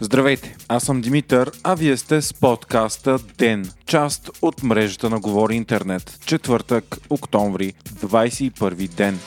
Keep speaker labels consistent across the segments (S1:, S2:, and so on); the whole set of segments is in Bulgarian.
S1: Здравейте, аз съм Димитър, а вие сте с подкаста ДЕН, част от мрежата на Говори Интернет. Четвъртък, октомври, 21 ден.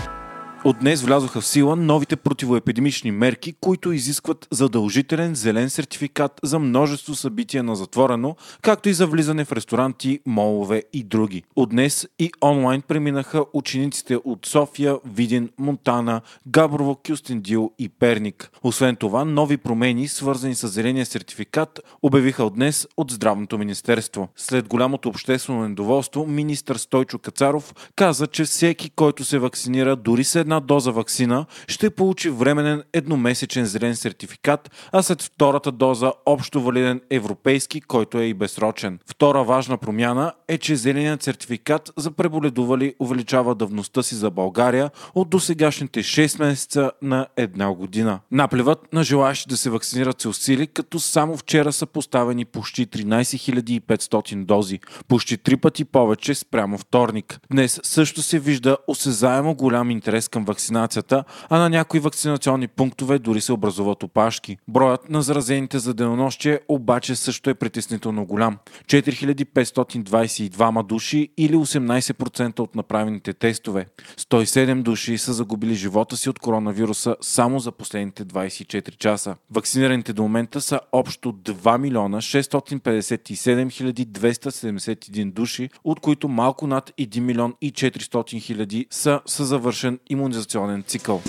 S1: От днес влязоха в сила новите противоепидемични мерки, които изискват задължителен зелен сертификат за множество събития на затворено, както и за влизане в ресторанти, молове и други. От днес и онлайн преминаха учениците от София, Видин, Монтана, Габрово, Кюстендил и Перник. Освен това, нови промени, свързани с зеления сертификат, обявиха от днес от Здравното министерство. След голямото обществено недоволство, министър Стойчо Кацаров каза, че всеки, който се вакцинира дори с една доза вакцина, ще получи временен едномесечен зелен сертификат, а след втората доза общо валиден европейски, който е и безсрочен. Втора важна промяна е, че зеленият сертификат за преболедували увеличава давността си за България от досегашните 6 месеца на една година. Наплевът на желаящи да се вакцинират се усили, като само вчера са поставени почти 13 500 дози, почти три пъти повече спрямо вторник. Днес също се вижда осезаемо голям интерес към към вакцинацията, а на някои вакцинационни пунктове дори се образуват опашки. Броят на заразените за денонощие обаче също е притеснително голям. 4522 души или 18% от направените тестове. 107 души са загубили живота си от коронавируса само за последните 24 часа. Вакцинираните до момента са общо 2 милиона 657 271 души, от които малко над 1 милион и 400 хиляди са с завършен gewoon just joining Tico.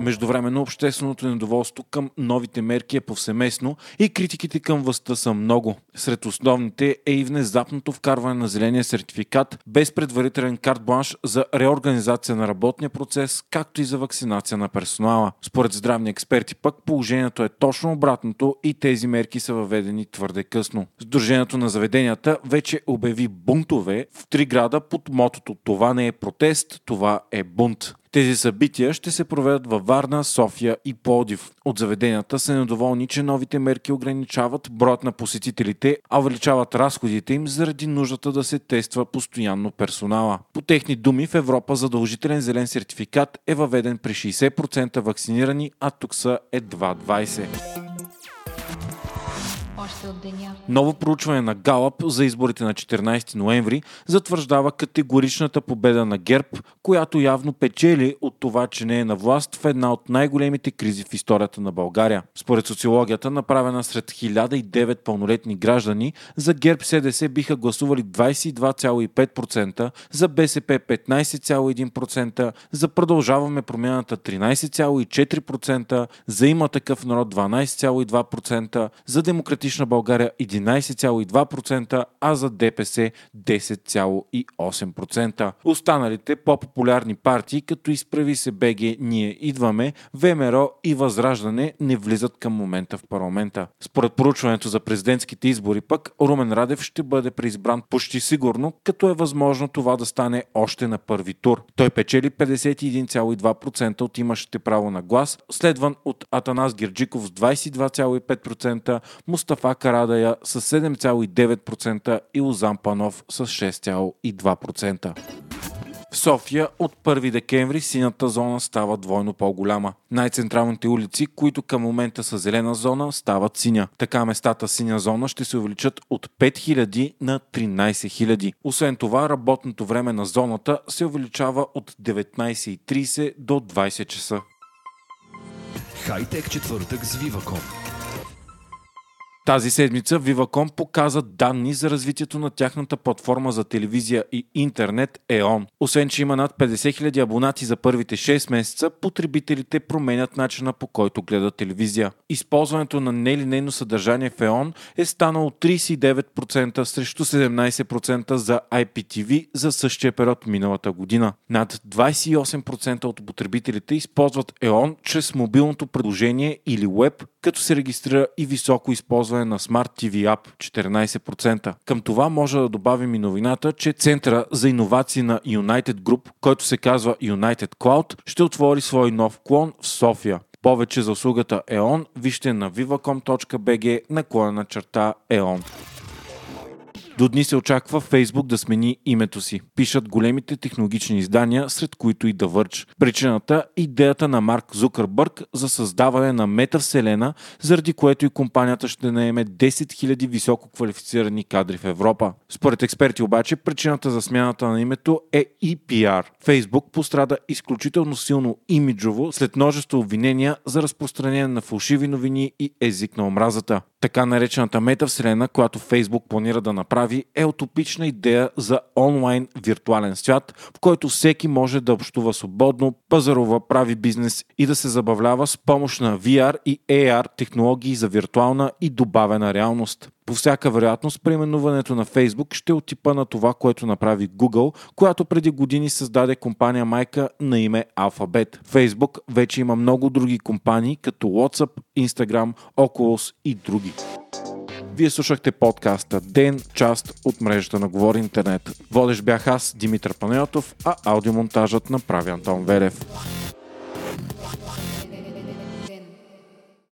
S1: Междувременно общественото недоволство към новите мерки е повсеместно и критиките към властта са много. Сред основните е и внезапното вкарване на зеления сертификат без предварителен карт-бланш за реорганизация на работния процес, както и за вакцинация на персонала. Според здравни експерти пък положението е точно обратното и тези мерки са въведени твърде късно. Сдружението на заведенията вече обяви бунтове в три града под мотото Това не е протест, това е бунт. Тези събития ще се проведат във Варна, София и Плодив. От заведенията са недоволни, че новите мерки ограничават броят на посетителите, а увеличават разходите им заради нуждата да се тества постоянно персонала. По техни думи в Европа задължителен зелен сертификат е въведен при 60% вакцинирани, а тук са едва 20% още от деня. Ново проучване на Галап за изборите на 14 ноември затвърждава категоричната победа на ГЕРБ, която явно печели от това, че не е на власт в една от най-големите кризи в историята на България. Според социологията, направена сред 1009 пълнолетни граждани, за ГЕРБ СДС биха гласували 22,5%, за БСП 15,1%, за Продължаваме промяната 13,4%, за има такъв народ 12,2%, за Демократична Демократична България 11,2%, а за ДПС 10,8%. Останалите по-популярни партии, като изправи се БГ, ние идваме, ВМРО и Възраждане не влизат към момента в парламента. Според проучването за президентските избори пък Румен Радев ще бъде преизбран почти сигурно, като е възможно това да стане още на първи тур. Той печели 51,2% от имащите право на глас, следван от Атанас Герджиков с 22,5%, Мустафа Мустафа Карадая с 7,9% и Лозан Панов с 6,2%. В София от 1 декември синята зона става двойно по-голяма. Най-централните улици, които към момента са зелена зона, стават синя. Така местата синя зона ще се увеличат от 5000 на 13 000. Освен това, работното време на зоната се увеличава от 19.30 до 20 часа. Хайтек четвъртък с Viva.com тази седмица Viva.com показа данни за развитието на тяхната платформа за телевизия и интернет EON. Освен, че има над 50 000 абонати за първите 6 месеца, потребителите променят начина по който гледат телевизия. Използването на нелинейно съдържание в EON е станало 39% срещу 17% за IPTV за същия период миналата година. Над 28% от потребителите използват EON чрез мобилното предложение или веб, като се регистрира и високо използване на Smart TV App 14%. Към това може да добавим и новината, че Центъра за иновации на United Group, който се казва United Cloud, ще отвори свой нов клон в София. Повече за услугата EON вижте на viva.com.bg наклона на черта EON. До дни се очаква Фейсбук да смени името си. Пишат големите технологични издания, сред които и да върч. Причината – идеята на Марк Зукърбърг за създаване на метавселена, заради което и компанията ще наеме 10 000 високо квалифицирани кадри в Европа. Според експерти обаче, причината за смяната на името е и PR. Фейсбук пострада изключително силно имиджово след множество обвинения за разпространение на фалшиви новини и език на омразата. Така наречената метавселена, която Фейсбук планира да направи, е утопична идея за онлайн виртуален свят, в който всеки може да общува свободно, пазарува, прави бизнес и да се забавлява с помощ на VR и AR технологии за виртуална и добавена реалност. По всяка вероятност, преименуването на Facebook ще е от типа на това, което направи Google, която преди години създаде компания майка на име Alphabet. Facebook вече има много други компании, като WhatsApp, Instagram, Oculus и други. Вие слушахте подкаста Ден, част от мрежата на Говори Интернет. Водещ бях аз, Димитър Панайотов, а аудиомонтажът направи Антон Велев.